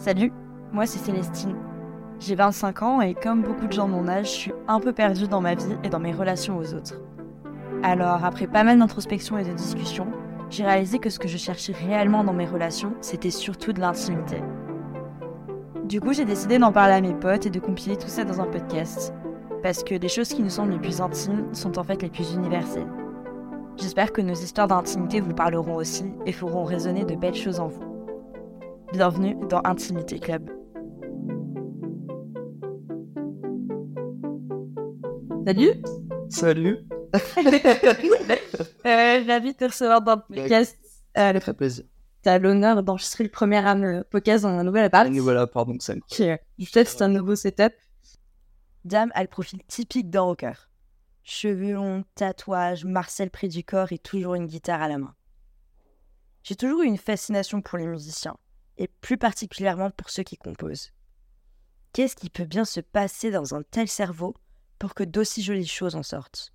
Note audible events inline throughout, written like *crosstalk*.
Salut, moi c'est Célestine. J'ai 25 ans et comme beaucoup de gens de mon âge, je suis un peu perdue dans ma vie et dans mes relations aux autres. Alors, après pas mal d'introspection et de discussion, j'ai réalisé que ce que je cherchais réellement dans mes relations, c'était surtout de l'intimité. Du coup, j'ai décidé d'en parler à mes potes et de compiler tout ça dans un podcast. Parce que les choses qui nous semblent les plus intimes sont en fait les plus universelles. J'espère que nos histoires d'intimité vous parleront aussi et feront résonner de belles choses en vous. Bienvenue dans Intimité Club. Salut Salut *laughs* euh, Ravi de te recevoir dans le podcast. Euh, plaisir. T'as l'honneur d'enregistrer le premier euh, podcast dans un nouvel appart. Et voilà, pardon, ça. Qui euh, peut-être c'est un nouveau setup. Dame a le profil typique d'un rocker. Cheveux longs, tatouages, Marcel près du corps et toujours une guitare à la main. J'ai toujours eu une fascination pour les musiciens, et plus particulièrement pour ceux qui composent. Qu'est-ce qui peut bien se passer dans un tel cerveau pour que d'aussi jolies choses en sortent?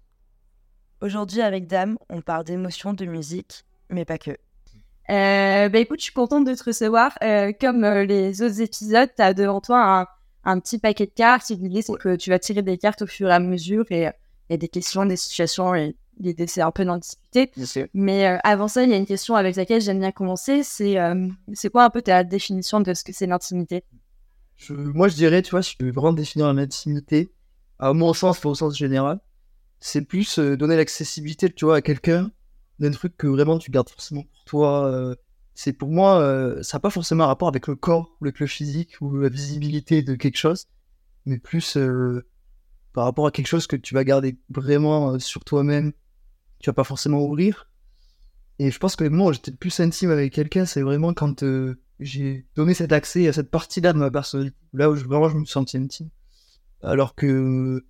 Aujourd'hui, avec Dame, on parle d'émotions, de musique, mais pas que. Euh, bah écoute, je suis contente de te recevoir. Euh, comme euh, les autres épisodes, tu as devant toi un, un, petit paquet de cartes. L'idée, c'est que tu vas tirer des cartes au fur et à mesure et il y a des questions, des situations et l'idée, c'est un peu d'en discuter. Mais euh, avant ça, il y a une question avec laquelle j'aime bien commencer. C'est euh, c'est quoi un peu ta définition de ce que c'est l'intimité? Je, Moi, je dirais, tu vois, si je veux vraiment définir l'intimité, à mon sens, pas au sens général, c'est plus euh, donner l'accessibilité, tu vois, à quelqu'un d'un truc que vraiment tu gardes forcément pour toi. c'est pour moi, ça n'a pas forcément un rapport avec le corps, avec le physique ou la visibilité de quelque chose, mais plus par rapport à quelque chose que tu vas garder vraiment sur toi-même, tu vas pas forcément ouvrir. Et je pense que moi, j'étais plus intime avec quelqu'un, c'est vraiment quand euh, j'ai donné cet accès à cette partie-là de ma personnalité, là où je, vraiment je me senti intime. Alors que euh,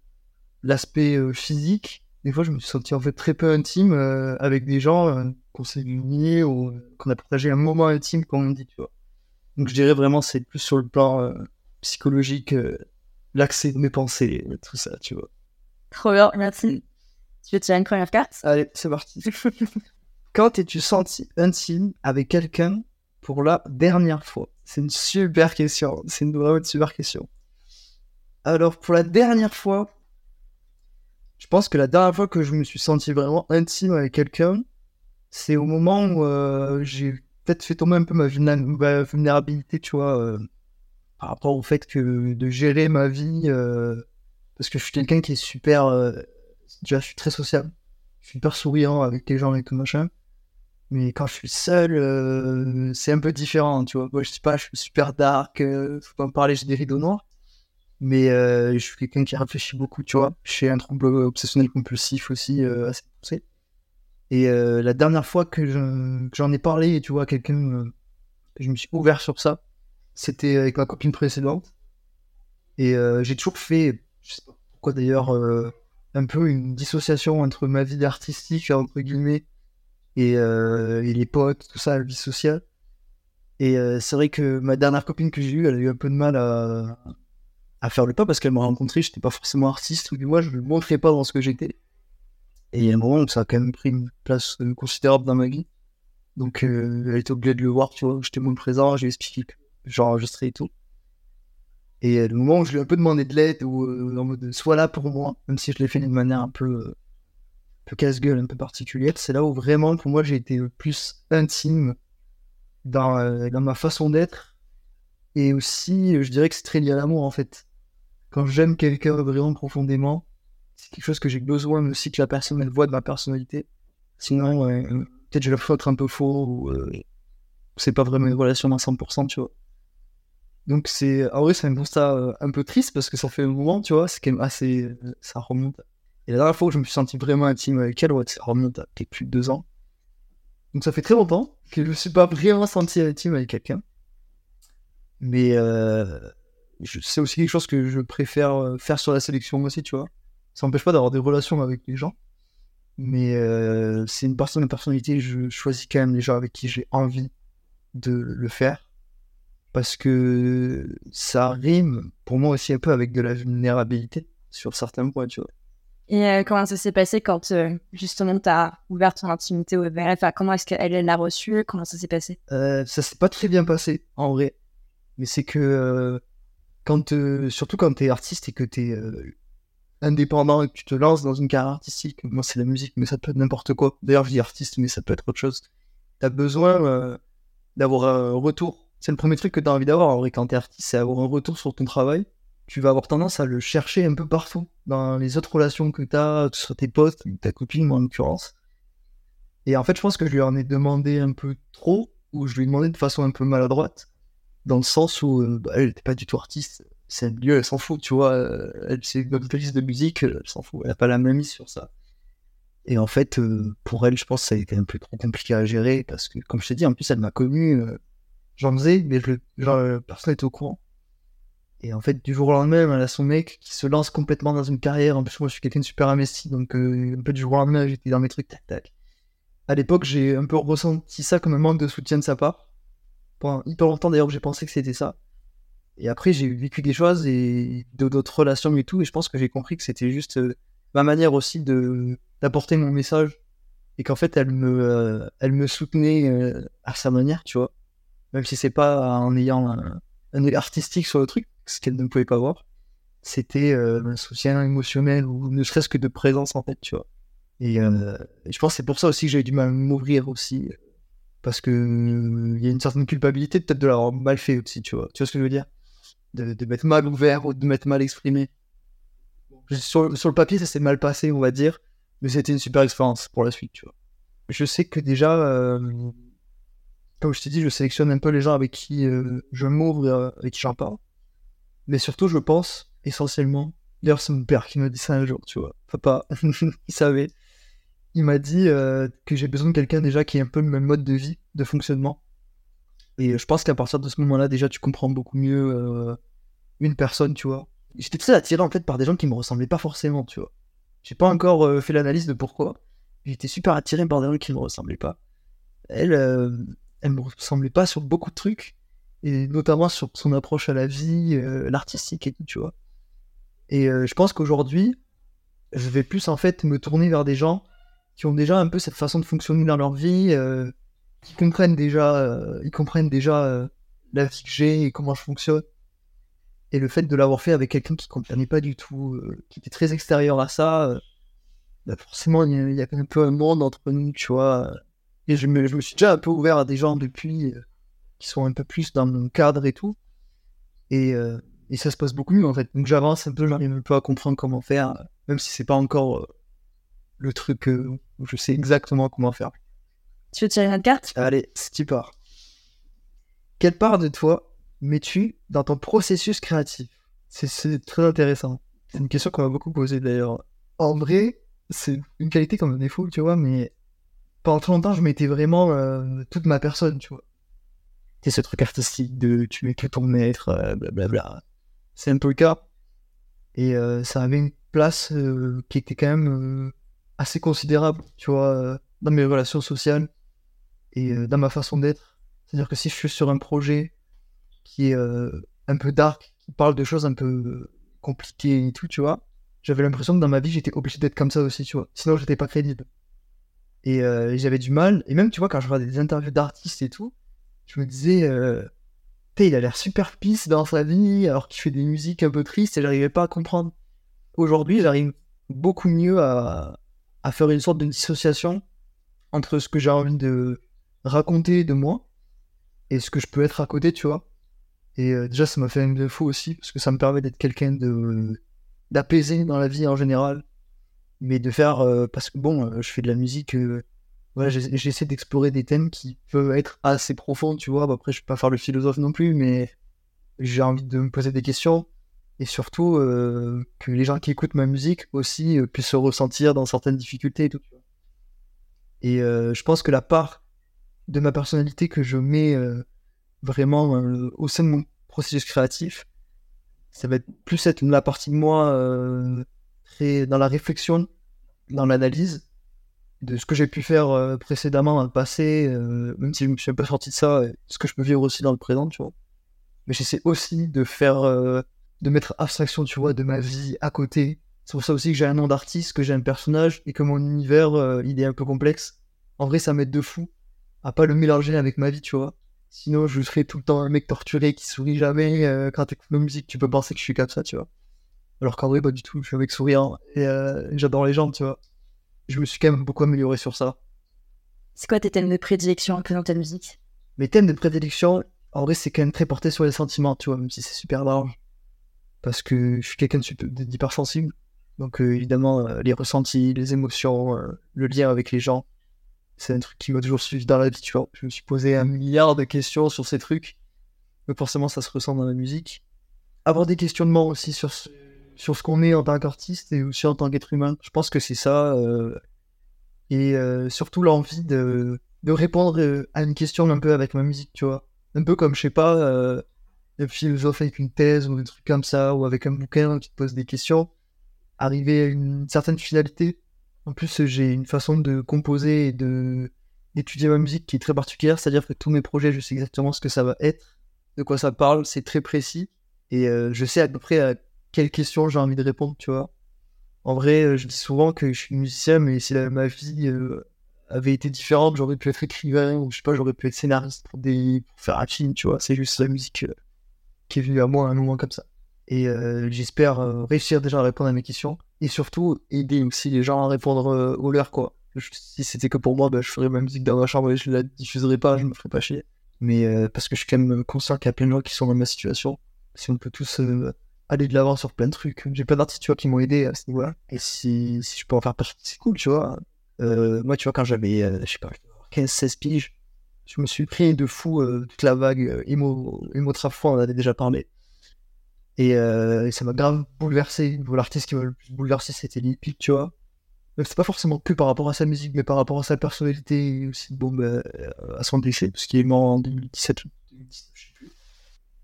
l'aspect euh, physique, des fois, je me suis senti en fait très peu intime avec des gens qu'on s'est unis ou qu'on a partagé un moment intime, comme on dit, tu vois. Donc, je dirais vraiment, c'est plus sur le plan psychologique, l'accès de mes pensées, tout ça, tu vois. Trop bien, merci. Tu veux tirer une première carte? Allez, c'est parti. Quand t'es-tu senti intime avec quelqu'un pour la dernière fois? C'est une super question. C'est une vraiment une super question. Alors, pour la dernière fois, je pense que la dernière fois que je me suis senti vraiment intime avec quelqu'un, c'est au moment où euh, j'ai peut-être fait tomber un peu ma, vulnérabilité, tu vois, euh, par rapport au fait que de gérer ma vie, euh, parce que je suis quelqu'un qui est super, déjà je suis très sociable, je suis hyper souriant avec les gens et tout machin, mais quand je suis seul, euh, c'est un peu différent, tu vois, je sais pas, je suis super dark, euh, faut pas me parler, j'ai des rideaux noirs, mais euh, je suis quelqu'un qui réfléchit beaucoup, tu vois. J'ai un trouble obsessionnel compulsif aussi euh, assez poussé. Et la dernière fois que je- que j'en ai parlé, tu vois, à quelqu'un, je me suis ouvert sur ça, c'était avec ma copine précédente. Et j'ai toujours fait, je sais pas pourquoi d'ailleurs, un peu une dissociation entre ma vie artistique, entre guillemets, et, euh, et les potes, tout ça, la vie sociale. Et euh, c'est vrai que ma dernière copine que j'ai eue, elle a eu un peu de mal à, à faire le pas parce qu'elle m'a rencontré, j'étais pas forcément artiste, ou du moins je ne montrais pas dans ce que j'étais. Et il y a un moment où ça a quand même pris une place euh, considérable dans ma vie. Donc elle était obligée de le voir, tu vois, j'étais moins présent, j'ai expliqué que j'enregistrais et tout. Et euh, le moment où je lui ai un peu demandé de l'aide, ou euh, en mode sois là pour moi, même si je l'ai fait d'une manière un peu, euh, casse-gueule, un peu particulière, c'est là où vraiment pour moi j'ai été le plus intime dans, euh, ma façon d'être. Et aussi, euh, je dirais que c'est très lié à l'amour en fait quand j'aime quelqu'un vraiment profondément, c'est quelque chose que j'ai besoin aussi que la personne elle voit de ma personnalité. Sinon, euh, euh, peut-être je vais être un peu faux ou euh, c'est pas vraiment une relation à 100%, tu vois. Donc c'est, en vrai, c'est un constat euh, un peu triste parce que ça fait un moment, tu vois, c'est quand même assez, euh, ça remonte. Et la dernière fois où je me suis senti vraiment intime avec elle, ouais, ça remonte à plus de deux ans. Donc ça fait très longtemps que je me suis pas vraiment senti intime avec quelqu'un. Mais euh, c'est aussi quelque chose que je préfère euh, faire sur la sélection aussi, tu vois. Ça m'empêche pas d'avoir des relations avec les gens. Mais euh, c'est une partie de ma personnalité, je choisis quand même les gens avec qui j'ai envie de le faire. Parce que ça rime pour moi aussi un peu avec de la vulnérabilité sur certains points, tu vois. Et euh, comment ça s'est passé quand euh, justement tu as ouvert ton intimité au VRF enfin, Comment est-ce qu'elle elle l'a reçu? Comment ça s'est passé? Euh, ça s'est pas très bien passé, en vrai. mais c'est que euh, quand, surtout quand t'es artiste et que t'es euh, indépendant et que tu te lances dans une carrière artistique, moi c'est la musique, mais ça peut être n'importe quoi. D'ailleurs, je dis artiste, mais ça peut être autre chose. T'as besoin euh, d'avoir un retour. C'est le premier truc que t'as envie d'avoir en vrai quand t'es artiste, c'est avoir un retour sur ton travail. Tu vas avoir tendance à le chercher un peu partout, dans les autres relations que t'as, que ce soit tes potes, ta copine, moi en l'occurrence. Et en fait, je pense que je lui en ai demandé un peu trop, ou je lui ai demandé de façon un peu maladroite, dans le sens où euh, bah, elle n'était pas du tout artiste. C'est un milieu, elle s'en fout, tu vois. euh, elle, c'est une playlist de musique, euh, elle s'en fout. Elle n'a pas la même mise sur ça. Et en fait, euh, pour elle, je pense que ça a été un peu trop compliqué à gérer, parce que, comme je t'ai dit, en plus, elle m'a connu, euh, j'en faisais, mais je, genre, euh, personne n'était au courant. Et en fait, du jour au lendemain, elle a son mec qui se lance complètement dans une carrière. En plus, moi, je suis quelqu'un de super investi, donc euh, un peu du jour au lendemain, j'étais dans mes trucs, tac, tac. À l'époque, j'ai un peu ressenti ça comme un manque de soutien de sa part. Pendant hyper longtemps, d'ailleurs, j'ai pensé que c'était ça. Et après, j'ai vécu des choses et d'autres relations et tout, et je pense que j'ai compris que c'était juste euh, ma manière aussi de d'apporter mon message et qu'en fait, elle me, euh, elle me soutenait euh, à sa manière, tu vois. Même si c'est pas en ayant un, un artistique sur le truc, ce qu'elle ne pouvait pas voir, c'était euh, un soutien émotionnel ou ne serait-ce que de présence en fait, tu vois. Et, euh, et je pense que c'est pour ça aussi que j'ai eu du mal à m'ouvrir aussi, parce que euh, il y a une certaine culpabilité peut-être de l'avoir mal fait aussi, tu vois. Tu vois ce que je veux dire? De, de m'être mal ouvert ou de m'être mal exprimé. Sur, sur le papier, ça s'est mal passé, on va dire, mais c'était une super expérience pour la suite, tu vois. Je sais que déjà, euh, comme je t'ai dit, je sélectionne un peu les gens avec qui euh, je m'ouvre, euh, avec qui j'en parle. Mais surtout, je pense essentiellement. D'ailleurs, c'est mon père qui m'a dit ça un jour, tu vois. Papa, *laughs* il savait. Il m'a dit euh, que j'ai besoin de quelqu'un déjà qui ait un peu le même mode de vie, de fonctionnement. Et je pense qu'à partir de ce moment-là, déjà, tu comprends beaucoup mieux une personne, tu vois. J'étais très attiré en fait par des gens qui me ressemblaient pas forcément, tu vois. J'ai pas encore fait l'analyse de pourquoi. J'étais super attiré par des gens qui me ressemblaient pas. Elle, elle me ressemblait pas sur beaucoup de trucs, et notamment sur son approche à la vie, euh, l'artistique et tout, tu vois. Et euh, je pense qu'aujourd'hui, je vais plus en fait me tourner vers des gens qui ont déjà un peu cette façon de fonctionner dans leur vie, euh, qui comprennent déjà, ils comprennent déjà la vie que j'ai et comment je fonctionne. Et le fait de l'avoir fait avec quelqu'un qui comprenait pas du tout, qui était très extérieur à ça, bah forcément il y, a- il y a un peu un monde entre nous, tu vois. Et je me, je me suis déjà un peu ouvert à des gens depuis euh, qui sont un peu plus dans mon cadre et tout. Et, euh, et ça se passe beaucoup mieux en fait. Donc j'avance un peu, j'arrive un peu à comprendre comment faire, euh, même si c'est pas encore euh, le truc où je sais exactement comment faire. Tu veux tirer une carte? Allez, c'est tu pars. Quelle part de toi mets-tu dans ton processus créatif? C'est- C'est très intéressant. C'est une question qu'on m'a beaucoup posée d'ailleurs. En vrai, c'est une qualité comme un défaut, tu vois, mais pendant très longtemps, je mettais vraiment euh, toute ma personne, tu vois. C'est ce truc artistique de tu es que ton maître, euh, blablabla. C'est un peu le cas. Et euh, ça avait une place qui était quand même assez considérable, tu vois, dans mes relations sociales et dans ma façon d'être. C'est-à-dire que si je suis sur un projet qui est un peu dark, qui parle de choses un peu compliquées et tout, tu vois, j'avais l'impression que dans ma vie, j'étais obligé d'être comme ça aussi, tu vois. Sinon, j'étais pas crédible. Et euh, j'avais du mal. Et même, tu vois, quand je regardais des interviews d'artistes et tout, je me disais, euh, il a l'air super pisse dans sa vie, alors qu'il fait des musiques un peu tristes et j'arrivais pas à comprendre. Aujourd'hui, j'arrive beaucoup mieux à, à faire une sorte de dissociation entre ce que j'ai envie de raconter de moi et ce que je peux être à côté, tu vois. Et euh, déjà, ça m'a fait un bien fou aussi, parce que ça me permet d'être quelqu'un de d'apaisé dans la vie en général, mais de faire, euh, parce que bon, euh, je fais de la musique, euh, voilà, j'essaie d'explorer des thèmes qui peuvent être assez profonds, tu vois. Après, je vais pas faire le philosophe non plus, mais j'ai envie de me poser des questions, et surtout que les gens qui écoutent ma musique aussi puissent se ressentir dans certaines difficultés et tout. Et je pense que la part de ma personnalité que je mets vraiment au sein de mon processus créatif, ça va être plus être la partie de moi euh, dans la réflexion, dans l'analyse de ce que j'ai pu faire euh, précédemment dans le passé, euh, même si je me suis un peu sorti de ça, et ce que je peux vivre aussi dans le présent, tu vois. Mais j'essaie aussi de faire, euh, de mettre abstraction, tu vois, de ma vie à côté. C'est pour ça aussi que j'ai un nom d'artiste, que j'ai un personnage, et que mon univers, euh, il est un peu complexe. En vrai, ça m'aide de fou à pas le mélanger avec ma vie, tu vois. Sinon, je serais tout le temps un mec torturé qui sourit jamais. Euh, quand t'écoutes ma musique, tu peux penser que je suis comme ça, tu vois. Alors qu'en vrai, pas du tout. Je suis un mec souriant et euh, j'adore les gens, tu vois. Je me suis quand même beaucoup amélioré sur ça. C'est quoi tes thèmes de prédilection un peu dans ta musique? Mes thèmes de prédilection, en vrai, c'est quand même très porté sur les sentiments, tu vois, même si c'est super large. Parce que je suis quelqu'un d'hypersensible. Donc, euh, évidemment, les ressentis, les émotions, le lien avec les gens c'est un truc qui m'a toujours suivi dans la vie, tu vois. Je me suis posé un milliard de questions sur ces trucs. Mais forcément, ça se ressent dans la musique. Avoir des questionnements aussi sur ce, sur ce qu'on est en tant qu'artiste et aussi en tant qu'être humain. Je pense que c'est ça. Euh, et euh, surtout l'envie de, de répondre euh, à une question un peu avec ma musique, tu vois. Un peu comme, je sais pas, un philosophe avec une thèse ou un truc comme ça, ou avec un bouquin qui te pose des questions. Arriver à une certaine finalité en plus, j'ai une façon de composer et de d'étudier ma musique qui est très particulière, c'est-à-dire que tous mes projets, je sais exactement ce que ça va être, de quoi ça parle, c'est très précis, et euh, je sais à peu près à quelles questions j'ai envie de répondre, tu vois. En vrai, euh, je dis souvent que je suis musicien, mais si ma vie euh, avait été différente, j'aurais pu être écrivain, ou je sais pas, j'aurais pu être scénariste pour, des... faire un film, tu vois. C'est juste la musique qui est venue à moi à un moment comme ça. Et j'espère réussir déjà à répondre à mes questions et surtout aider aussi les gens à répondre euh, aux leurs quoi. si c'était que pour moi, bah, je ferais ma musique dans ma chambre et je la diffuserais pas, je me ferais pas chier. Mais euh, parce que je suis quand même conscient qu'il y a plein de gens qui sont dans ma situation. Si on peut tous euh, aller de l'avant sur plein de trucs. J'ai plein d'artistes, qui m'ont aidé à ce niveau-là. Et si, je peux en faire partie, c'est cool, tu vois. moi, tu vois, quand j'avais, je sais pas, 15-16 piges, je me suis pris de fou toute la vague émo, émo on en avait déjà parlé. Euh, et, ça m'a grave bouleversé. L'artiste qui m'a le plus bouleversé, c'était Lil tu vois. C'est pas forcément que par rapport à sa musique, mais par rapport à sa personnalité aussi bon, bah, à son décès, parce qu'il est mort en 2017 ou 2019, je sais plus.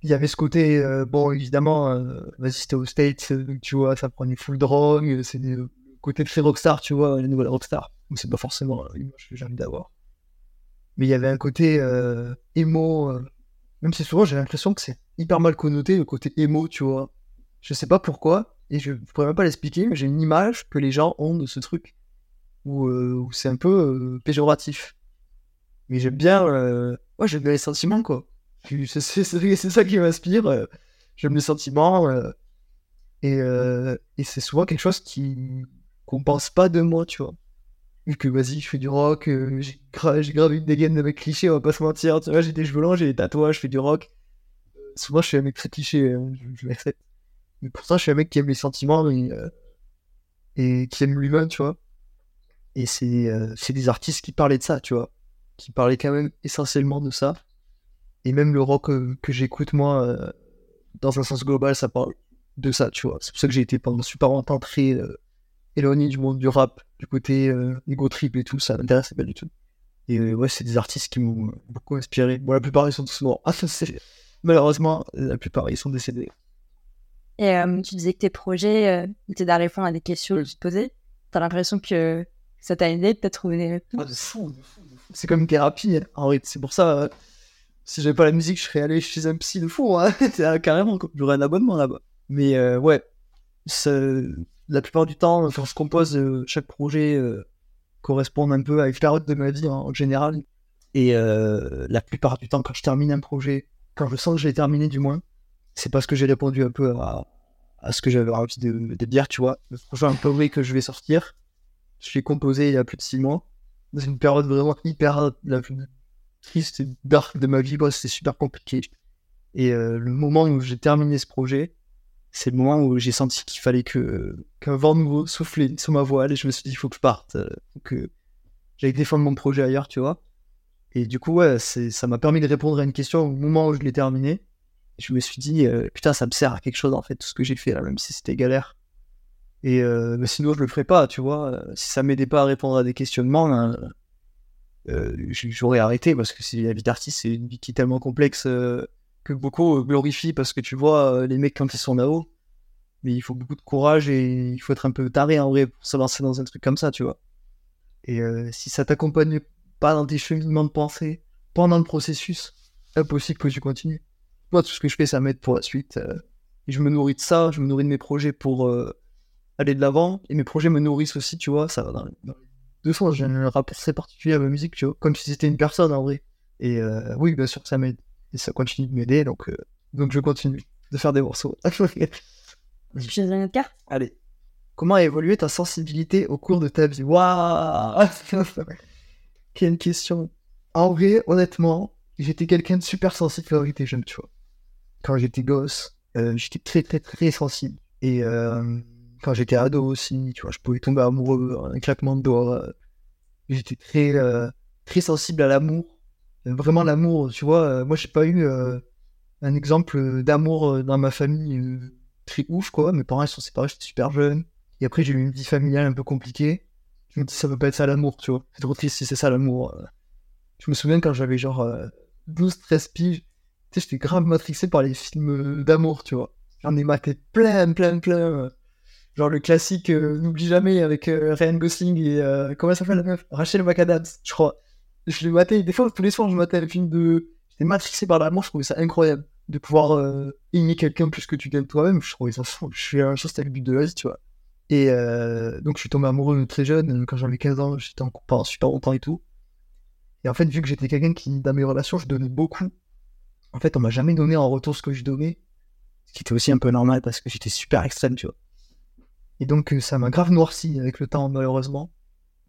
Il y avait ce côté, euh, bon, évidemment, euh, vas-y, c'était au States, tu vois, ça prenait full drogue, c'est le côté ces rockstar, tu vois, les nouvelles rockstars. C'est pas forcément l'image que j'ai envie d'avoir. Mais il y avait un côté émo, même si souvent j'ai l'impression que c'est hyper mal connoté le côté émo, tu vois. Je sais pas pourquoi, et je, pourrais même pas l'expliquer, mais j'ai une image que les gens ont de ce truc où, euh, c'est un peu euh, péjoratif. Mais j'aime bien, euh... ouais, j'aime bien les sentiments, quoi. *laughs* C'est ça qui m'inspire. j'aime les sentiments, et, et c'est souvent quelque chose qui qu'on pense pas de moi, tu vois vu que vas-y, je fais du rock, euh, j'ai grave une dégaine de mec cliché, on va pas se mentir, tu vois, j'ai des cheveux longs, j'ai des tatouages, je fais du rock. Euh, souvent, je suis un mec très cliché, hein, je, l'accepte. Mais pourtant, je suis un mec qui aime les sentiments et, euh, et qui aime l'humain, tu vois. Et c'est des artistes qui parlaient de ça, tu vois. Qui parlaient quand même essentiellement de ça. Et même le rock que j'écoute, moi, dans un sens global, ça parle de ça, tu vois. C'est pour ça que j'ai été pendant super longtemps très éloigné du monde du rap, du côté euh, ego trip et tout, ça m'intéressait pas du tout. Et euh, ouais, c'est des artistes qui m'ont beaucoup inspiré. Bon, la plupart ils sont tous morts. *laughs* Ah, Malheureusement, la plupart ils sont décédés. Et euh, tu disais que tes projets étaient d'aller répondre à des questions que tu te posais. T'as l'impression que ça t'a aidé peut-être trouver ah, de fou, de fou, C'est comme une thérapie. Hein. En vrai, c'est pour ça. Si j'avais pas la musique, je serais allé chez un psy de fou. Hein. *laughs* Carrément, j'aurais un abonnement là-bas. Mais ouais, la plupart du temps, quand je compose, euh, chaque projet euh, correspond un peu à une période de ma vie en, général. Et euh, la plupart du temps, quand je termine un projet, quand je sens que je l'ai terminé du moins, c'est parce que j'ai répondu un peu à, ce que j'avais envie de, dire, tu vois. Le projet un peu que je vais sortir, je l'ai composé il y a plus de six mois, dans une période vraiment hyper la triste et dark *laughs* de ma vie, c'était super compliqué. Et le moment où j'ai terminé ce projet, c'est le moment où j'ai senti qu'il fallait que qu'un vent nouveau soufflait sur ma voile et je me suis dit il faut que je parte, euh, que j'aille défendre mon projet ailleurs, tu vois. Et du coup, ouais, ça m'a permis de répondre à une question au moment où je l'ai terminé. Je me suis dit euh, putain, ça me sert à quelque chose en fait, tout ce que j'ai fait là, même si c'était galère. Et euh, mais sinon, je le ferais pas, tu vois. Si ça m'aidait pas à répondre à des questionnements, hein, j'aurais arrêté parce que la vie d'artiste, c'est une vie qui est tellement complexe que beaucoup euh, glorifient parce que tu vois euh, les mecs quand ils sont là-haut. Mais il faut beaucoup de courage et il faut être un peu taré en vrai pour se lancer dans un truc comme ça, tu vois. Et euh, si ça t'accompagne pas dans tes cheminements de pensée pendant le processus, impossible que tu continues. Moi, tout ce que je fais, ça m'aide pour la suite. et je me nourris de ça, je me nourris de mes projets pour aller de l'avant. Et mes projets me nourrissent aussi, tu vois. Ça va dans, les deux sens. J'ai un rapport très particulier à ma musique, tu vois. Comme si c'était une personne en vrai. Et euh, oui, bien sûr, ça m'aide. Et ça continue de m'aider, donc, euh, donc je continue de faire des morceaux. Je une autre carte Allez. Comment a évolué ta sensibilité au cours de ta vie? Waouh *laughs* Quelle question. En vrai, honnêtement, j'étais quelqu'un de super sensible quand j'étais jeune, tu vois. Quand j'étais gosse, euh, j'étais très, très, très sensible. Et euh, quand j'étais ado aussi, tu vois, je pouvais tomber amoureux, un claquement de doigts. euh, J'étais très, euh, très sensible à l'amour. Euh, Vraiment l'amour, tu vois. moi, j'ai pas eu un exemple d'amour dans ma famille très ouf, quoi. Mes parents, ils sont séparés, j'étais super jeune. Et après, j'ai eu une vie familiale un peu compliquée. Je me dis, ça peut pas être ça l'amour, tu vois. C'est trop triste si c'est ça l'amour. Je me souviens quand j'avais genre euh, 12-13 piges, tu sais, j'étais grave matrixé par les films d'amour, tu vois. J'en ai maté plein, plein, plein. Genre le classique euh, N'oublie jamais avec euh, Ryan Gosling et euh, comment elle s'appelle la meuf? Rachel McAdams, je crois. Je l'ai maté, des fois, tous les soirs, je matais le film de. J'étais matrixé par l'amour, je trouvais ça incroyable. De pouvoir euh, aimer quelqu'un plus que tu t'aimes toi-même, je trouvais ça fou. Je suis un c'était le but de la vie, tu vois. Et euh, donc, je suis tombé amoureux très jeune, quand j'avais 15 ans, j'étais en couple super longtemps et tout. Et en fait, vu que j'étais quelqu'un qui, dans mes relations, je donnais beaucoup, en fait, on m'a jamais donné en retour ce que je donnais. Ce qui était aussi un peu normal parce que j'étais super extrême, tu vois. Et donc, euh, ça m'a grave noirci avec le temps, malheureusement.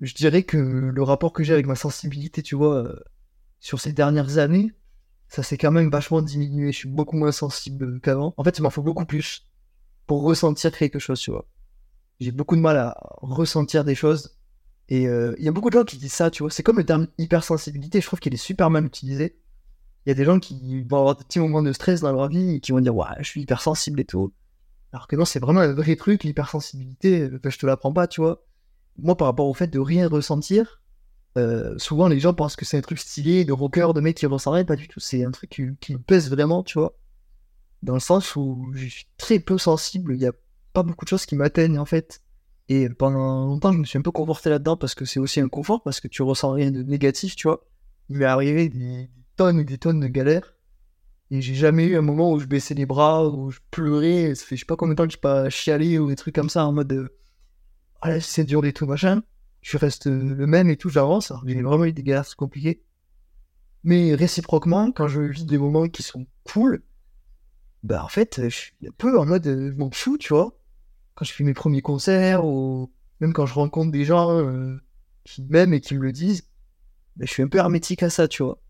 Je dirais que le rapport que j'ai avec ma sensibilité, tu vois, euh, sur ces dernières années, ça s'est quand même vachement diminué. Je suis beaucoup moins sensible qu'avant. En fait, il m'en faut beaucoup plus pour ressentir quelque chose, tu vois. J'ai beaucoup de mal à ressentir des choses. Et euh, il y a beaucoup de gens qui disent ça, tu vois. C'est comme le terme hypersensibilité, je trouve qu'il est super mal utilisé. Il y a des gens qui vont avoir des petits moments de stress dans leur vie et qui vont dire Ouais, je suis hypersensible et tout. Alors que non, c'est vraiment un vrai truc, l'hypersensibilité. euh, je te l'apprends pas, tu vois. Moi, par rapport au fait de rien ressentir, euh, souvent les gens pensent que c'est un truc stylé, de rocker, de mec qui ressent rien, pas du tout. C'est un truc qui, qui me pèse vraiment, tu vois. Dans le sens où je suis très peu sensible, il y a pas beaucoup de choses qui m'atteignent en fait. Et pendant longtemps, je me suis un peu conforté là-dedans parce que c'est aussi un confort, parce que tu ressens rien de négatif, tu vois. Il m'est arrivé des tonnes et des tonnes de galères. Et j'ai jamais eu un moment où je baissais les bras, où je pleurais. Ça fait je sais pas combien de temps que j'ai pas chialé ou des trucs comme ça en mode euh, Ah là, c'est dur et tout machin. Je reste euh, le même et tout, j'avance. J'ai vraiment eu des galères c'est compliqué. Mais réciproquement, quand je vis des moments qui sont cool, bah en fait, je suis un peu en mode euh, je m'en fous, tu vois. Quand je fais mes premiers concerts, ou même quand je rencontre des gens qui m'aiment et qui me le disent, bah, je suis un peu hermétique à ça, tu vois.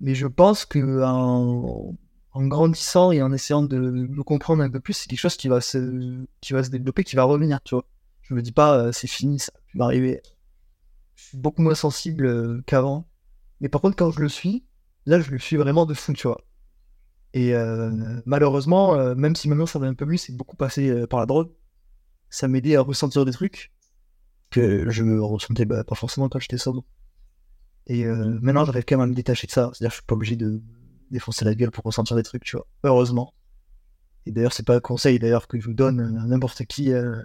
Mais je pense que en, grandissant et en essayant de me comprendre un peu plus, c'est quelque chose qui va se, qui va se développer, qui va revenir, tu vois. Je me dis pas, euh, c'est fini, ça va m'arriver. Je suis beaucoup moins sensible euh, qu'avant. Mais par contre, quand je le suis, là, je le suis vraiment de fou, tu vois. Et euh, malheureusement, même si maintenant ça va un peu mieux, c'est beaucoup passé par la drogue. Ça m'aidait à ressentir des trucs que je me ressentais bah, pas forcément quand j'étais sobre. Et euh, maintenant, j'arrive quand même à me détacher de ça. C'est-à-dire que je suis pas obligé de défoncer la gueule pour ressentir des trucs, tu vois. Heureusement. Et d'ailleurs, c'est pas un conseil d'ailleurs que je vous donne à n'importe qui. euh,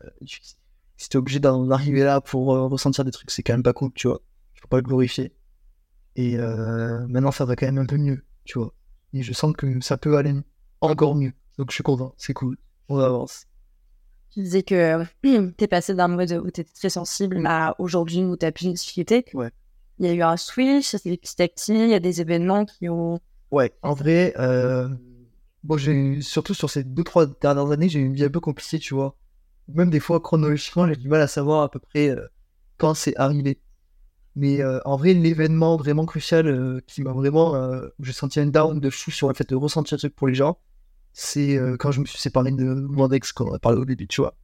si t'es obligé d'en arriver là pour euh, ressentir des trucs, c'est quand même pas cool, tu vois. Faut pas le glorifier. Et euh, maintenant, ça va quand même un peu mieux, tu vois. Et je sens que ça peut aller encore mieux. Donc je suis content, c'est cool. On avance. Tu disais que *clears throat* t'es passé d'un mode où t'étais très sensible à aujourd'hui où t'as plus de difficultés. Ouais. Il y a eu un switch, fait petit à il y a des événements qui ont... Ouais, en vrai, euh, bon, j'ai surtout sur ces deux trois dernières années, j'ai eu une vie un peu compliquée, tu vois. Même des fois chronologiquement, j'ai du mal à savoir à peu près euh, quand c'est arrivé. Mais euh, en vrai, l'événement vraiment crucial qui m'a vraiment, j'ai senti un down de fou sur le fait de ressentir un truc pour les gens, c'est quand je me suis séparé de mon ex, quand on a parlé au début, tu vois.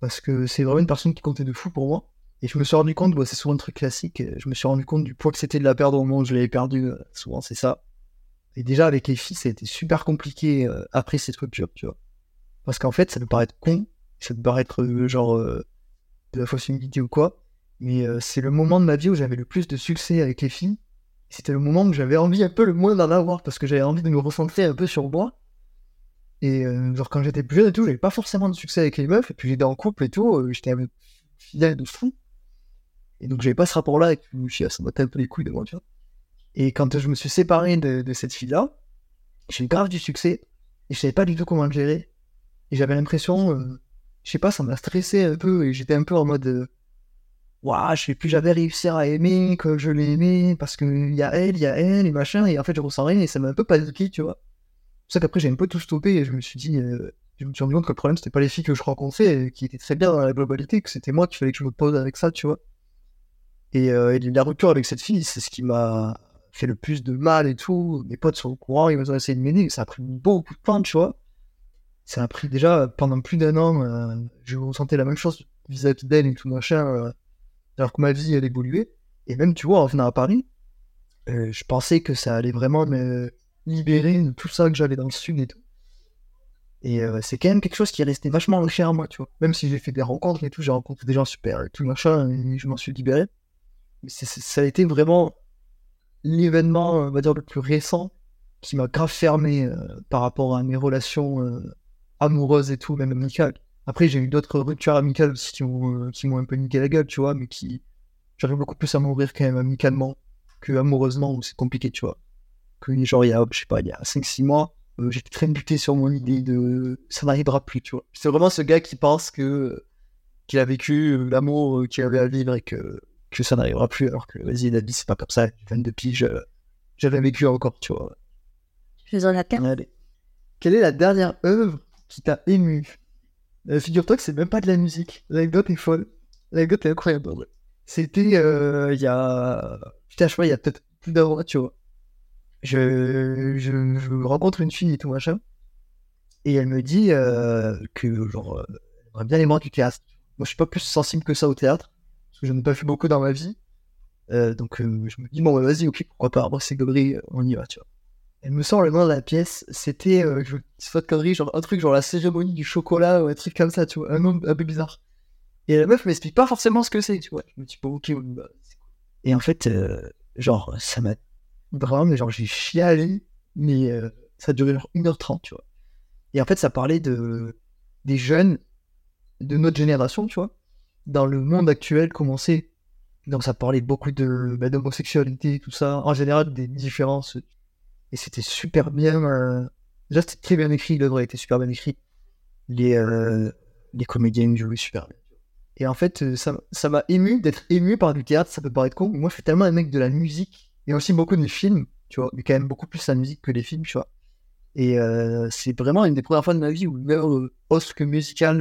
Parce que c'est vraiment une personne qui comptait de fou pour moi. Et je me suis rendu compte, bah, c'est souvent un truc classique, euh, je me suis rendu compte du poids que c'était de la perdre au moment où je l'avais perdu. euh, souvent, c'est ça. Et déjà, avec les filles, ça a été super compliqué euh, après cette rupture, tu vois. Parce qu'en fait, ça peut paraître con, ça peut paraître euh, genre euh, de la fausse humilité ou quoi, mais c'est le moment de ma vie où j'avais le plus de succès avec les filles. C'était le moment où j'avais envie un peu le moins d'en avoir, parce que j'avais envie de me recentrer un peu sur moi. Et genre, quand j'étais plus jeune et tout, j'avais pas forcément de succès avec les meufs, et puis j'étais en couple et tout, j'étais avec fidèle de fou. Et donc, j'avais pas ce rapport-là, et puis ça m'a un peu les couilles de tu vois. Et quand je me suis séparé de, cette fille-là, j'ai eu grave du succès, et je savais pas du tout comment le gérer. Et j'avais l'impression, euh, je sais pas, ça m'a stressé un peu, et j'étais un peu en mode. Waouh, je vais plus jamais réussir à aimer que je l'ai aimé parce qu'il y a elle, il y a elle et machin. Et en fait, je ressens rien et ça m'a un peu paniqué, tu vois. C'est ça qu'après, j'ai un peu tout stoppé et je me suis dit, euh, je me suis rendu compte que le problème, c'était pas les filles que je rencontrais qui étaient très bien dans la globalité, que c'était moi qu'il fallait que je me pose avec ça, tu vois. Et, euh, la rupture avec cette fille, c'est ce qui m'a fait le plus de mal et tout. Mes potes sont au courant, ils m'ont essayé de m'aider. Ça a pris beaucoup de temps, tu vois. Ça a pris déjà pendant plus d'un an, euh, je ressentais la même chose vis-à-vis d'elle et tout machin, euh, alors que ma vie, elle évoluait. Et même, tu vois, en venant à Paris, euh, je pensais que ça allait vraiment me libérer de tout ça que j'avais dans le sud et tout. Et euh, c'est quand même quelque chose qui est resté vachement ancré en moi, tu vois. Même si j'ai fait des rencontres et tout, j'ai rencontré des gens super et tout machin, et je m'en suis libéré. Ça a été vraiment l'événement, on va dire, le plus récent qui m'a grave fermé euh, par rapport à mes relations euh, amoureuses et tout, même amicales. Après, j'ai eu d'autres ruptures amicales aussi qui m'ont euh, un peu niqué la gueule, tu vois, mais qui. J'arrive beaucoup plus à m'ouvrir quand même amicalement que amoureusement, où c'est compliqué, tu vois. Que genre, il y a, je sais pas, il y a 5-6 mois, euh, j'étais très buté sur mon idée de ça n'arrivera plus, tu vois. C'est vraiment ce gars qui pense que qu'il a vécu euh, l'amour euh, qu'il avait à vivre et que, que ça n'arrivera plus, alors que vas-y, la vie, c'est pas comme ça. 22 piges, euh, j'avais vécu encore, tu vois. Je suis en. Allez. Quelle est la dernière œuvre qui t'a ému? Euh, Figure-toi que c'est même pas de la musique. L'anecdote est folle. L'anecdote est incroyable. C'était euh, il y a. Putain, je pas, il y a peut-être plus d'un mois, tu vois. Je, je, je rencontre une fille et tout machin. Et elle me dit euh, que, genre, elle aimerait bien les mains du théâtre. Moi, je suis pas plus sensible que ça au théâtre. Parce que j'en ai pas fait beaucoup dans ma vie. Euh, donc, euh, je me dis, bon, bah, vas-y, ok, pourquoi pas. C'est Gobry, on y va, tu vois. Elle me sort le nom de la pièce, c'était, euh, je pas de conneries, genre un truc genre la cérémonie du chocolat ou un truc comme ça, tu vois, un nom un peu bizarre. Et la meuf m'explique pas forcément ce que c'est, tu vois. Je me dis, bon, ok, bah. Et en fait, euh, genre, ça m'a vraiment, genre, j'ai chialé, mais ça duré genre 1h30, tu vois. Et en fait, ça parlait de des jeunes de notre génération, tu vois, dans le monde actuel, comment c'est. Donc, ça parlait beaucoup de bah, d'homosexualité, tout ça, en général, des différences et c'était super bien. euh, Déjà, c'était très bien écrit, l'œuvre était super bien écrit. Les, euh, les comédiens jouaient super bien. Et en fait, euh, ça m'a ému d'être ému par du théâtre, ça peut paraître con, mais moi je suis tellement un mec de la musique, et aussi beaucoup des films, tu vois, mais quand même beaucoup plus la musique que les films, tu vois. Et euh, c'est vraiment une des premières fois de ma vie où une œuvre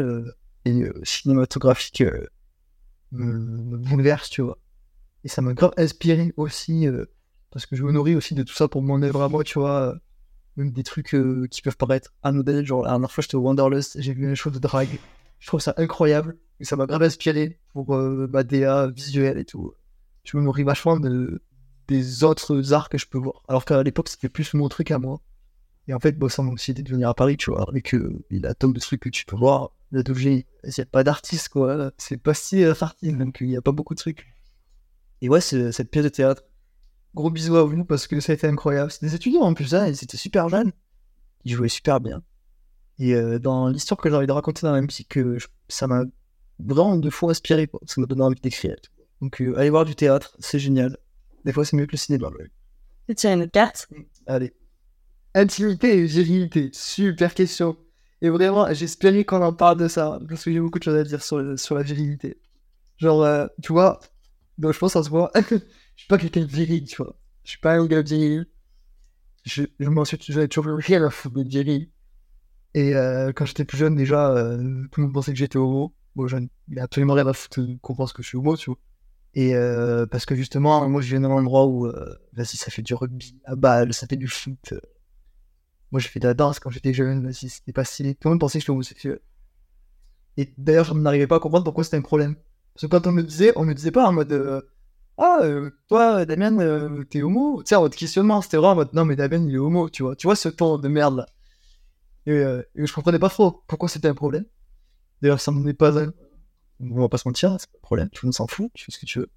euh, et euh, cinématographique euh, me, bouleverse, tu vois. Et ça m'a grave inspiré aussi euh, parce que je me nourris aussi de tout ça pour mon œuvre à moi, tu vois. Même des trucs qui peuvent paraître anodins, genre la dernière fois j'étais au Wanderlust, j'ai vu un show de drague. Je trouve ça incroyable, et ça m'a grave inspiré pour ma DA visuelle et tout. Je me nourris vachement de, des autres arts que je peux voir. Alors qu'à l'époque c'était plus mon truc à moi. Et en fait, ça m'a aussi aidé de venir à Paris, tu vois, avec euh, la tonne de trucs que tu peux voir. Là, d'objets, il n'y a pas d'artiste, quoi. C'est pas si euh, farti, donc il n'y a pas beaucoup de trucs. Et ouais, cette pièce de théâtre. Gros bisous à vous parce que ça a été incroyable. C'est des étudiants en plus, hein, et c'était super jeune. Ils jouaient super bien. Et euh, dans l'histoire que j'ai envie de raconter dans la musique, euh, je- ça m'a vraiment de fois inspiré. quoi. Ça m'a donné envie d'écrire. Donc euh, allez voir du théâtre, c'est génial. Des fois c'est mieux que le cinéma. Tu tiens une carte. Allez. Intimité et virilité, super question. Et vraiment, j'espérais qu'on en parle de ça, parce que j'ai beaucoup de choses à dire sur, sur la virilité. Genre, euh, tu vois, donc je pense en ce moment, *laughs* je suis pas quelqu'un de viril, tu vois. Je suis pas un gars viril. Je, je m'en suis toujours rien à foutre de viril. Et euh, quand j'étais plus jeune, déjà, euh, tout le monde pensait que j'étais homo. Bon, je n'ai absolument rien à foutre qu'on pense que je suis homo, tu vois. Et parce que justement, moi, je viens d'un endroit où, vas-y, ça fait du rugby à balle, ça fait du foot. Moi, j'ai fait de la danse quand j'étais jeune, c'était pas stylé. Tout le monde pensait que j'étais homosexuel. Et d'ailleurs, je n'arrivais pas à comprendre pourquoi c'était un problème. Parce que quand on me disait, on me disait pas en mode euh, Ah, euh, toi, Damien, euh, t'es homo Tu sais, en mode questionnement, c'était vraiment en mode Non, mais Damien, il est homo, tu vois. Tu vois ce ton de merde là. Et, et je comprenais pas trop pourquoi c'était un problème. D'ailleurs, ça n'en est pas un. On va pas se mentir, c'est pas un problème, tout le monde s'en fout, tu fais ce que tu veux.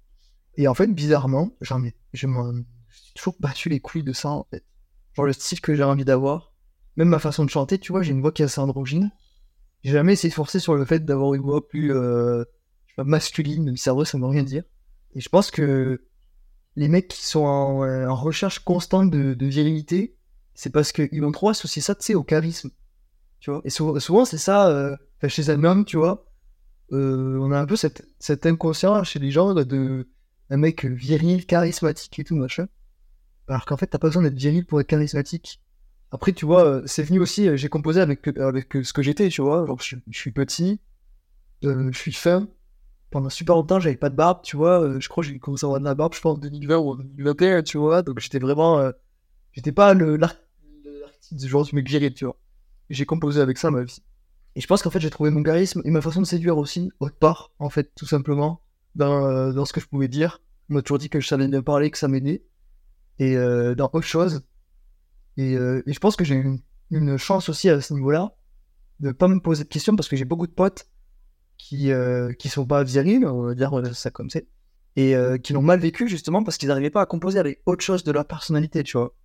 Et en fait, bizarrement, ai, je m'en j'ai toujours battu les couilles de ça, en fait. Genre le style que j'ai envie d'avoir, même ma façon de chanter, tu vois, j'ai une voix qui est assez androgyne. J'ai jamais essayé de forcer sur le fait d'avoir une voix plus euh, je sais pas, masculine, même vrai ça ne veut rien dire. Et je pense que les mecs qui sont en, euh, recherche constante de, de virilité, c'est parce qu'ils vont trop associer ça, tu sais, au charisme. Tu vois? Et souvent, c'est ça, euh, chez un homme, tu vois. euh, on a un peu cette, cet inconscient chez les gens de un mec viril, charismatique et tout, machin. Alors qu'en fait, t'as pas besoin d'être viril pour être charismatique. Après, tu vois, euh, c'est venu aussi, euh, j'ai composé avec, avec ce que j'étais, tu vois. Je, suis petit, je suis fin. Pendant super longtemps, j'avais pas de barbe, tu vois. je crois que j'ai commencé à avoir de la barbe, je pense, en 2020 ou en 2021, tu vois. Donc, j'étais vraiment. j'étais pas l'artiste du genre du mec viril, tu vois. J'ai composé avec ça ma vie. Et je pense qu'en fait, j'ai trouvé mon charisme et ma façon de séduire aussi, autre part, en fait, tout simplement, dans, euh, dans ce que je pouvais dire. On m'a toujours dit que je savais bien parler, que ça m'aidait. Et euh, dans autre chose. Et, euh, je pense que j'ai une, chance aussi à ce niveau-là, de pas me poser de questions, parce que j'ai beaucoup de potes qui, qui sont pas virils, on va dire ça comme c'est, et qui l'ont mal vécu justement parce qu'ils n'arrivaient pas à composer avec autre chose de leur personnalité, tu vois.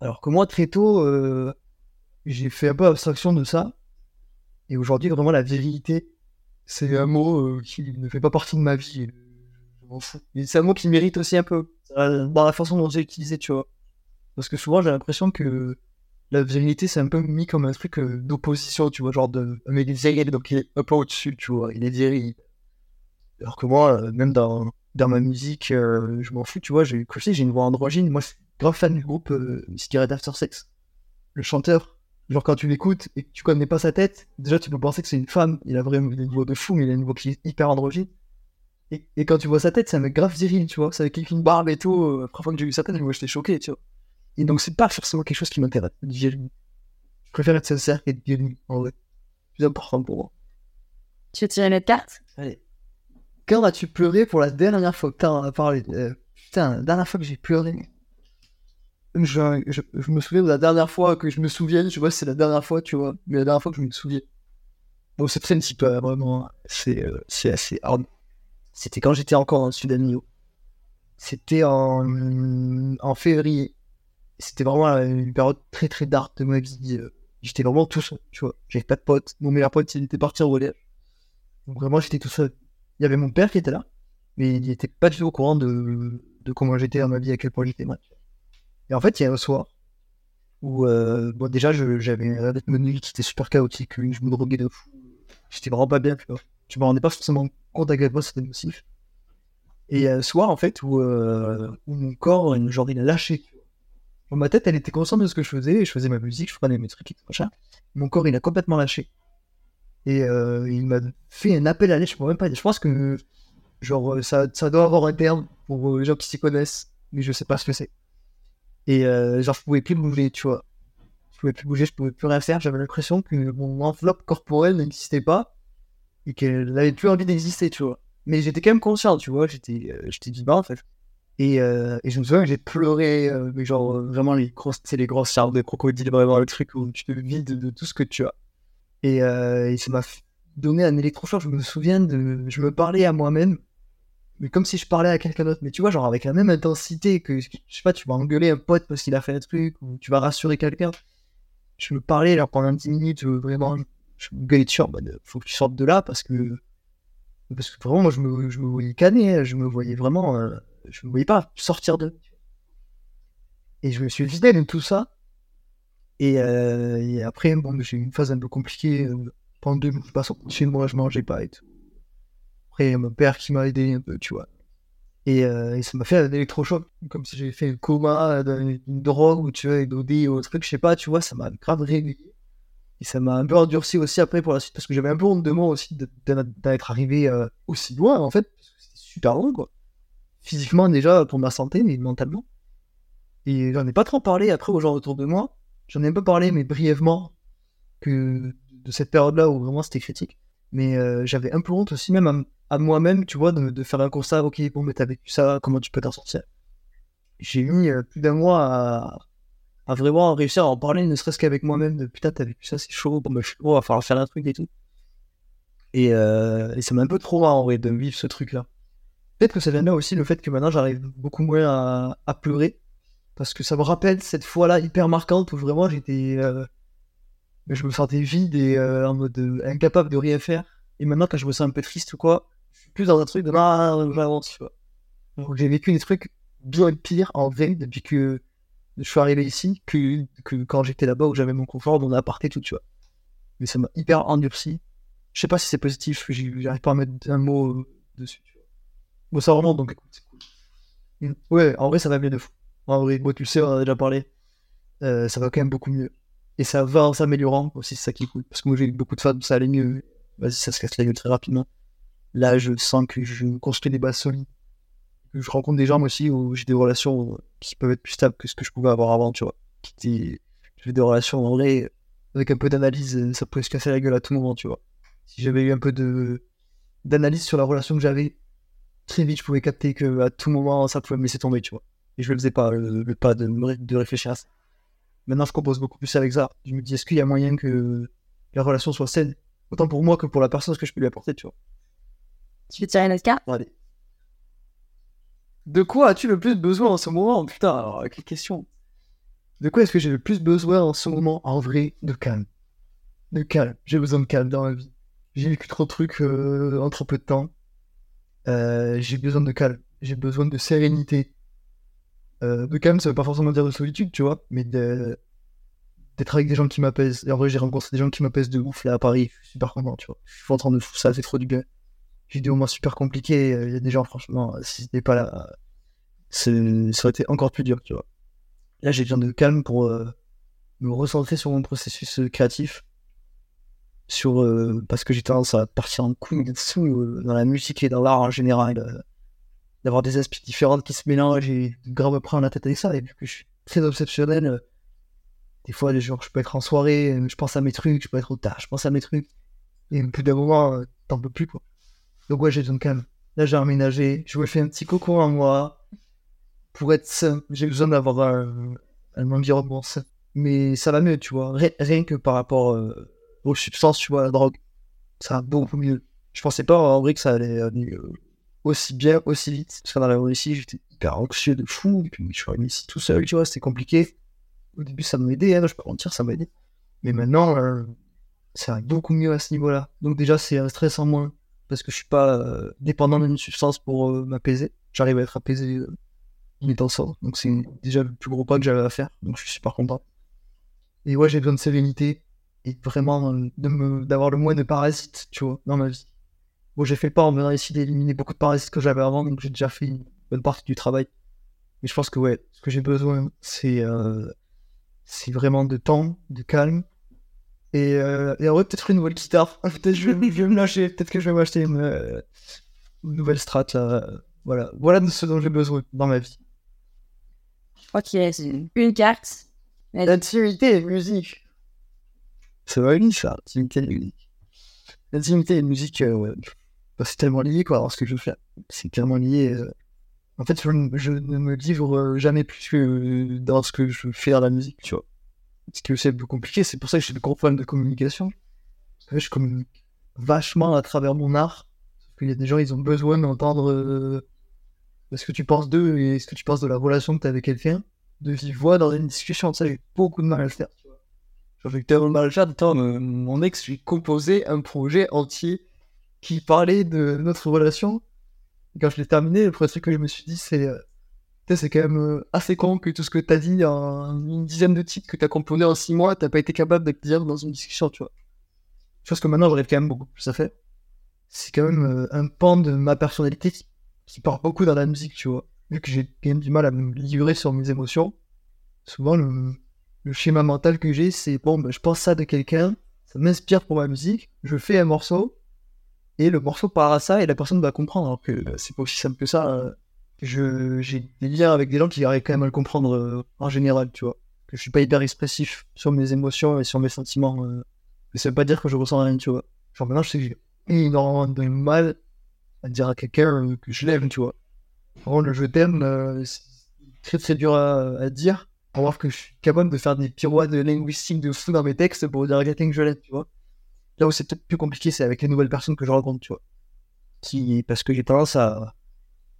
Alors que moi, très tôt, j'ai fait un peu abstraction de ça et aujourd'hui, vraiment, la virilité, c'est un mot euh, qui ne fait pas partie de ma vie. C'est un mot qui mérite aussi un peu dans la façon dont j'ai utilisé, tu vois. Parce que souvent, j'ai l'impression que la virilité, c'est un peu mis comme un truc euh, d'opposition, tu vois, genre de. Mais il est viril, donc il est un peu au-dessus, tu vois, il est viril. Alors que moi, euh, même dans, dans ma musique, je m'en fous, tu vois, j'ai j'ai une voix androgyne. Moi, je suis grand fan du groupe euh, Cigarette After Sex. Le chanteur, Genre, quand tu l'écoutes et que tu connais pas sa tête, déjà, tu peux penser que c'est une femme. Il a vraiment une voix de fou, mais il a une voix qui est hyper androgyne. Et, et, quand tu vois sa tête, c'est un mec grave viril, tu vois. C'est avec une barbe et tout. Euh, la première fois que j'ai vu sa tête, moi, j'étais choqué, tu vois. Et donc, c'est pas forcément quelque chose qui m'intéresse, Je préfère être sincère qu'être viril, en vrai. C'est plus important pour moi. Tu veux tirer notre carte? Allez. Quand as-tu pleuré pour la dernière fois que parlé euh, Putain, la dernière fois que j'ai pleuré je, me souviens de la dernière fois que je me souvienne, je vois, c'est la dernière fois, tu vois, mais la dernière fois que je me souviens. Bon, c'est très un petit peu, vraiment, c'est euh, c'est assez hard. C'était quand j'étais encore en Sudan C'était en, en février. C'était vraiment une période très très dark de ma vie. Euh. J'étais vraiment tout seul, tu vois. J'avais pas de potes. Mon meilleur pote, il était parti en voyage. Donc vraiment, j'étais tout seul. Il y avait mon père qui était là, mais il était pas du tout au courant de, de comment j'étais dans ma vie, à quel point j'étais mal. Et en fait, il y a un soir où, euh, bon, déjà, j'avais un rythme de nuit qui était super chaotique, je me droguais de fou. J'étais vraiment pas bien, tu vois. Je me rendais pas forcément quel point c'était nocif. Et un soir, en fait, où, euh, mon corps, genre, il a lâché. Ma tête, elle était consciente de ce que je faisais, je faisais ma musique, je prenais mes trucs et machin. Mon corps, il a complètement lâché. Et euh, il m'a fait un appel à l'aide, je pourrais même pas. Je pense que, genre, ça, ça doit avoir un terme pour les gens qui s'y connaissent, mais je sais pas ce que c'est. Et euh, genre, je pouvais plus bouger, tu vois. Je pouvais plus bouger, je pouvais plus rien faire. J'avais l'impression que mon enveloppe corporelle n'existait pas et qu'elle n'avait plus envie d'exister, tu vois. Mais j'étais quand même conscient, tu vois. J'étais euh, j'étais vivant, en fait. Et, euh, et, je me souviens que j'ai pleuré, euh, mais genre vraiment les grosses, les grosses charles de crocodile, vraiment le truc où tu te vides de tout ce que tu as. Et, et ça m'a donné un électrochoc. Je me souviens de, je me parlais à moi-même mais comme si je parlais à quelqu'un d'autre. Mais tu vois, genre avec la même intensité que, je sais pas, tu vas engueuler un pote parce qu'il a fait un truc, ou tu vas rassurer quelqu'un. Je me parlais, alors pendant 10 minutes, vraiment, je me gueulais dessus en faut que tu sortes de là parce que, parce que vraiment, moi, je me, voyais caner, je me voyais vraiment, euh, je me voyais pas sortir de. Et je me suis vidé de tout ça. Et, euh, et après, bon, j'ai eu une phase un peu compliquée. Euh, pendant deux mois, chez moi, je mangeais pas et tout. Après, mon père qui m'a aidé un peu, tu vois. Et, euh, ça m'a fait un électrochoc, comme si j'avais fait un coma d'une drogue ou tu vois, une ou un truc, je sais pas, tu vois, ça m'a grave réveillé. Et ça m'a un peu endurci aussi après pour la suite, parce que j'avais un peu honte de moi aussi d'être arrivé euh, aussi loin, en fait, parce que c'était super long, quoi. Physiquement, déjà, pour ma santé, mais mentalement. Et j'en ai pas trop parlé après aux gens autour de moi. J'en ai un peu parlé, mais brièvement, que de cette période-là où vraiment c'était critique. Mais euh, j'avais un peu honte aussi, même à, moi-même, tu vois, de, faire un constat, ok, bon, mais t'as vécu ça, comment tu peux t'en sortir? J'ai mis euh, plus d'un mois à, à, vraiment réussir à en parler, ne serait-ce qu'avec moi-même, de putain, t'as vécu ça, c'est chaud, bon, bah, je suis va falloir faire un truc et tout. Et, euh, ça m'a un peu trop marrant, en vrai, de vivre ce truc-là. Peut-être que ça vient là aussi le fait que maintenant j'arrive beaucoup moins à, pleurer, parce que ça me rappelle cette fois-là hyper marquante où vraiment j'étais mais je me sentais vide et euh, en mode euh, incapable de rien faire. Et maintenant, quand je me sens un peu triste ou quoi, je suis plus dans un truc de ah, j'avance, tu vois. Donc j'ai vécu des trucs bien pires en vrai depuis que je suis arrivé ici que, que quand j'étais là-bas où j'avais mon confort, mon appart et tout, tu vois. Mais ça m'a hyper endurci. Je sais pas si c'est positif, j'arrive pas à mettre un mot euh, dessus. Tu vois. Bon, ça remonte donc écoute, c'est cool. Ouais, en vrai, ça va mieux de fou. En vrai, moi, tu le sais, on en a déjà parlé. Euh, ça va quand même beaucoup mieux. Et ça va en s'améliorant aussi, c'est ça qui cool. Parce que moi, j'ai eu beaucoup de où ça allait mieux. Vas-y, ça se casse la gueule très rapidement. Là, je sens que je construis des bases solides. Je rencontre des gens moi aussi où j'ai des relations qui peuvent être plus stables que ce que je pouvais avoir avant, tu vois. Qui J'ai des relations en vrai, avec un peu d'analyse, ça pouvait se casser la gueule à tout moment, tu vois. Si j'avais eu un peu de d'analyse sur la relation que j'avais, très vite, je pouvais capter que à tout moment, ça pouvait me laisser tomber, tu vois. Et je le faisais pas, le, le pas de, de réfléchir à ça. Maintenant, je compose beaucoup plus avec ça. Je me dis, est-ce qu'il y a moyen que la relation soit saine Autant pour moi que pour la personne, ce que je peux lui apporter, tu vois. Tu veux tirer notre carte? Bon, allez. De quoi as-tu le plus besoin en ce moment? Putain, alors, quelle question. De quoi est-ce que j'ai le plus besoin en ce moment En vrai, de calme. De calme. J'ai besoin de calme dans ma vie. J'ai vécu trop de trucs euh, en trop peu de temps. Euh, j'ai besoin de calme. J'ai besoin de sérénité. Euh, de calme, ça veut pas forcément dire de solitude, tu vois, mais de- d'être avec des gens qui m'apaisent. En vrai, j'ai rencontré des gens qui m'apaisent de ouf là à Paris. Je suis super content, tu vois. Je suis en train de fou, ça fait trop du bien. J'ai des moments super compliqués. euh, Il y a des gens, franchement, euh, si c'était pas là, ça aurait été encore plus dur, tu vois. Là, j'ai besoin de calme pour euh, me recentrer sur mon processus créatif. Sur, parce que j'ai tendance à partir en couille *laughs* de fou euh, dans la musique et dans l'art en général. D'avoir des aspects différents qui se mélangent et grave me prendre la tête avec ça. Et vu que je suis très obsessionnel, des fois, jours, je peux être en soirée, je pense à mes trucs, je peux être au tard, je pense à mes trucs. Et au bout d'un moment, t'en peux plus, quoi. Donc ouais, j'ai besoin de calme. Là, j'ai emménagé, je me fais un petit coco en moi. Pour être sain, j'ai besoin d'avoir un, environnement sain. Mais ça va mieux, tu vois. Rien, que par rapport euh, aux substances, tu vois, la drogue. Ça va beaucoup mieux. Je pensais pas en vrai que ça allait euh, aussi bien, aussi vite. Parce qu'en arrivant ici, j'étais hyper anxieux de fou. Puis je suis arrivé ici tout seul, tu vois, c'était compliqué. Au début, ça m'aidait, hein, je peux pas mentir, ça m'a aidé. Mais maintenant, euh, ça va beaucoup mieux à ce niveau-là. Donc déjà, c'est un stress en moins parce que je suis pas euh, dépendant d'une substance pour euh, m'apaiser. J'arrive à être apaisé euh, en étant sobre. Donc c'est déjà le plus gros pas que j'avais à faire. Donc je suis super content. Et ouais, j'ai besoin de sérénité et vraiment euh, d'avoir le moins de parasites, tu vois, dans ma vie. Bon, j'ai fait pas en venant ici d'éliminer beaucoup de parasites que j'avais avant, donc j'ai déjà fait une bonne partie du travail. Mais je pense que ouais, ce que j'ai besoin, c'est c'est vraiment de temps, de calme. Et, euh, et en vrai, peut-être une nouvelle guitare. *laughs* peut-être je, je vais me lâcher. Peut-être que je vais m'acheter une, euh, une nouvelle strat. Là. Voilà. voilà de ce dont j'ai besoin dans ma vie. Je crois qu'il reste une, une carte. L'intimité et musique. C'est vrai, ça. L'intimité et musique. L'intimité et musique, euh, ouais. Bah, c'est tellement lié, quoi, dans ce que je fais. C'est tellement lié. euh. En fait, je, ne- je ne me livre euh, jamais plus que euh, dans ce que je fais dans la musique, tu vois. Ce que c'est plus compliqué, c'est pour ça que j'ai de gros problèmes de communication. Je communique vachement à travers mon art. Sauf qu'il y a des gens, ils ont besoin d'entendre euh, ce que tu penses d'eux et ce que tu penses de la relation que tu as avec quelqu'un de vive voix dans une discussion. Ça, j'ai beaucoup de mal à le faire. J'ai tellement de mal à le faire. Attends, euh, mon ex, j'ai composé un projet entier qui parlait de notre relation. Quand je l'ai terminé, le premier truc que je me suis dit, c'est. euh, c'est quand même euh, assez con que tout ce que t'as dit en une dizaine de titres que t'as composé en six mois, t'as pas été capable de dire dans une discussion, tu vois. Chose que maintenant j'arrive quand même beaucoup plus à faire. C'est quand même euh, un pan de ma personnalité qui, qui part beaucoup dans la musique, tu vois. Vu que j'ai quand même du mal à me livrer sur mes émotions, souvent le, le schéma mental que j'ai, c'est bon, ben, je pense ça de quelqu'un, ça m'inspire pour ma musique, je fais un morceau, et le morceau part à ça, et la personne va comprendre, alors que euh, c'est pas aussi simple que ça. je j'ai des liens avec des gens qui arrivent quand même à le comprendre euh, en général, tu vois. Que je suis pas hyper expressif sur mes émotions et sur mes sentiments. euh, mais ça veut pas dire que je ressens rien, tu vois. Genre maintenant, je sais que j'ai énormément de mal à dire à quelqu'un euh, que je l'aime, tu vois. Vraiment, le je t'aime, euh, c'est très très dur à, dire. Pour voir que je suis capable de faire des pirouettes linguistiques de fou dans mes textes pour dire à quelqu'un que je l'aime, tu vois. Là où c'est peut-être plus compliqué, c'est avec les nouvelles personnes que je rencontre, tu vois. Parce que j'ai tendance à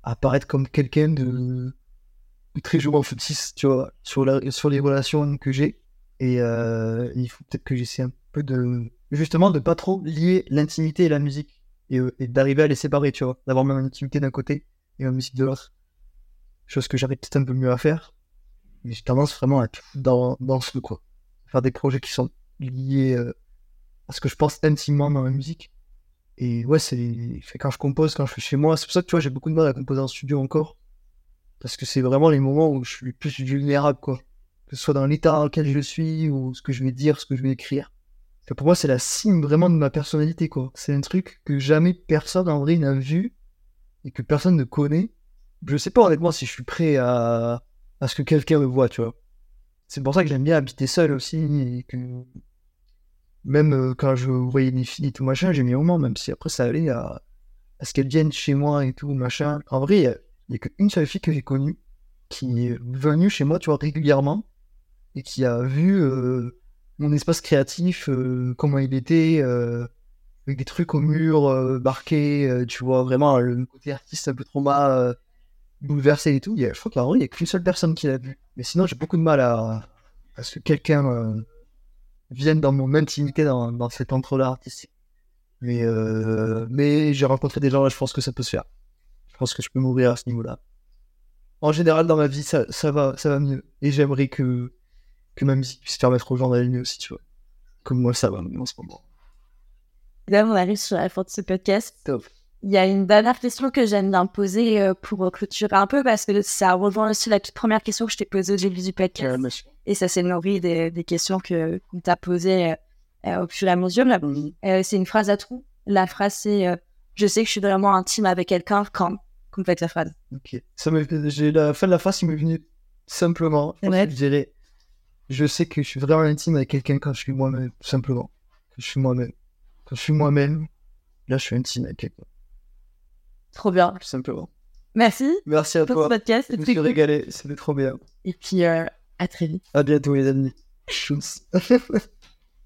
apparaître comme quelqu'un de, très joueur footiste, tu vois, sur, la, sur les relations que j'ai. Et euh, il faut peut-être que j'essaie un peu de, justement, de pas trop lier l'intimité et la musique. Et, euh, d'arriver à les séparer, tu vois. D'avoir même intimité d'un côté et la musique de l'autre. Chose que j'arrive peut-être un peu mieux à faire. Mais j'ai tendance vraiment à tout dans, dans ce, quoi. Faire des projets qui sont liés euh, à ce que je pense intimement dans la musique. Et ouais, c'est quand je compose, quand je suis chez moi, c'est pour ça que tu vois, j'ai beaucoup de mal à composer en studio encore. Parce que c'est vraiment les moments où je suis le plus vulnérable, quoi. Que ce soit dans l'état dans lequel je suis, ou ce que je vais dire, ce que je vais écrire. Pour moi, c'est la cime vraiment de ma personnalité, quoi. C'est un truc que jamais personne en vrai n'a vu et que personne ne connaît. Je sais pas honnêtement si je suis prêt à, à ce que quelqu'un me voit, tu vois. C'est pour ça que j'aime bien habiter seul aussi, même euh, quand je voyais les filles et tout machin, j'ai mis au moment, même si après ça allait à, ce qu'elles viennent chez moi et tout machin. En vrai, il n'y a, qu'une seule fille que j'ai connue qui est venue chez moi, tu vois, régulièrement et qui a vu euh, mon espace créatif, euh, comment il était, avec des trucs au mur marqués, tu vois, vraiment le côté artiste un peu trop mal bouleversé et tout. je crois qu'en vrai, il n'y a qu'une seule personne qui l'a vu. Mais sinon, j'ai beaucoup de mal à, à ce que quelqu'un viennent dans mon intimité dans, dans cet entre-là artistique. Mais, euh, mais j'ai rencontré des gens là, je pense que ça peut se faire. Je pense que je peux mourir à ce niveau-là. En général, dans ma vie, ça, ça, va, ça va mieux. Et j'aimerais que, que ma musique puisse permettre aux gens d'aller mieux aussi, tu vois. Comme moi, ça va en ce moment. Là, on arrive sur la fin de ce podcast. Top. Il y a une dernière question que j'aime bien poser euh, pour clôturer un peu parce que ça rejoint aussi la toute première question que je t'ai posée au début du podcast. Et ça s'est nourri des, des, questions que qu'on t'a posées euh, euh, au fur et à mesure. Mhm. c'est une phrase à trous. La phrase c'est Je sais que je suis vraiment intime avec quelqu'un quand complète la phrase. Ok. Ça j'ai la fin de la phrase qui m'est venue simplement. Je, dirais Je sais que je suis vraiment intime avec quelqu'un quand je suis moi-même, simplement. Quand je suis moi-même. Quand je suis moi-même, là je suis intime avec quelqu'un. Trop bien. Tout simplement. Merci. Merci à pour toi. ce podcast. Je me suis régalé. C'était trop bien. Et puis, euh, à très vite. À bientôt, les amis. Tchuss. *laughs*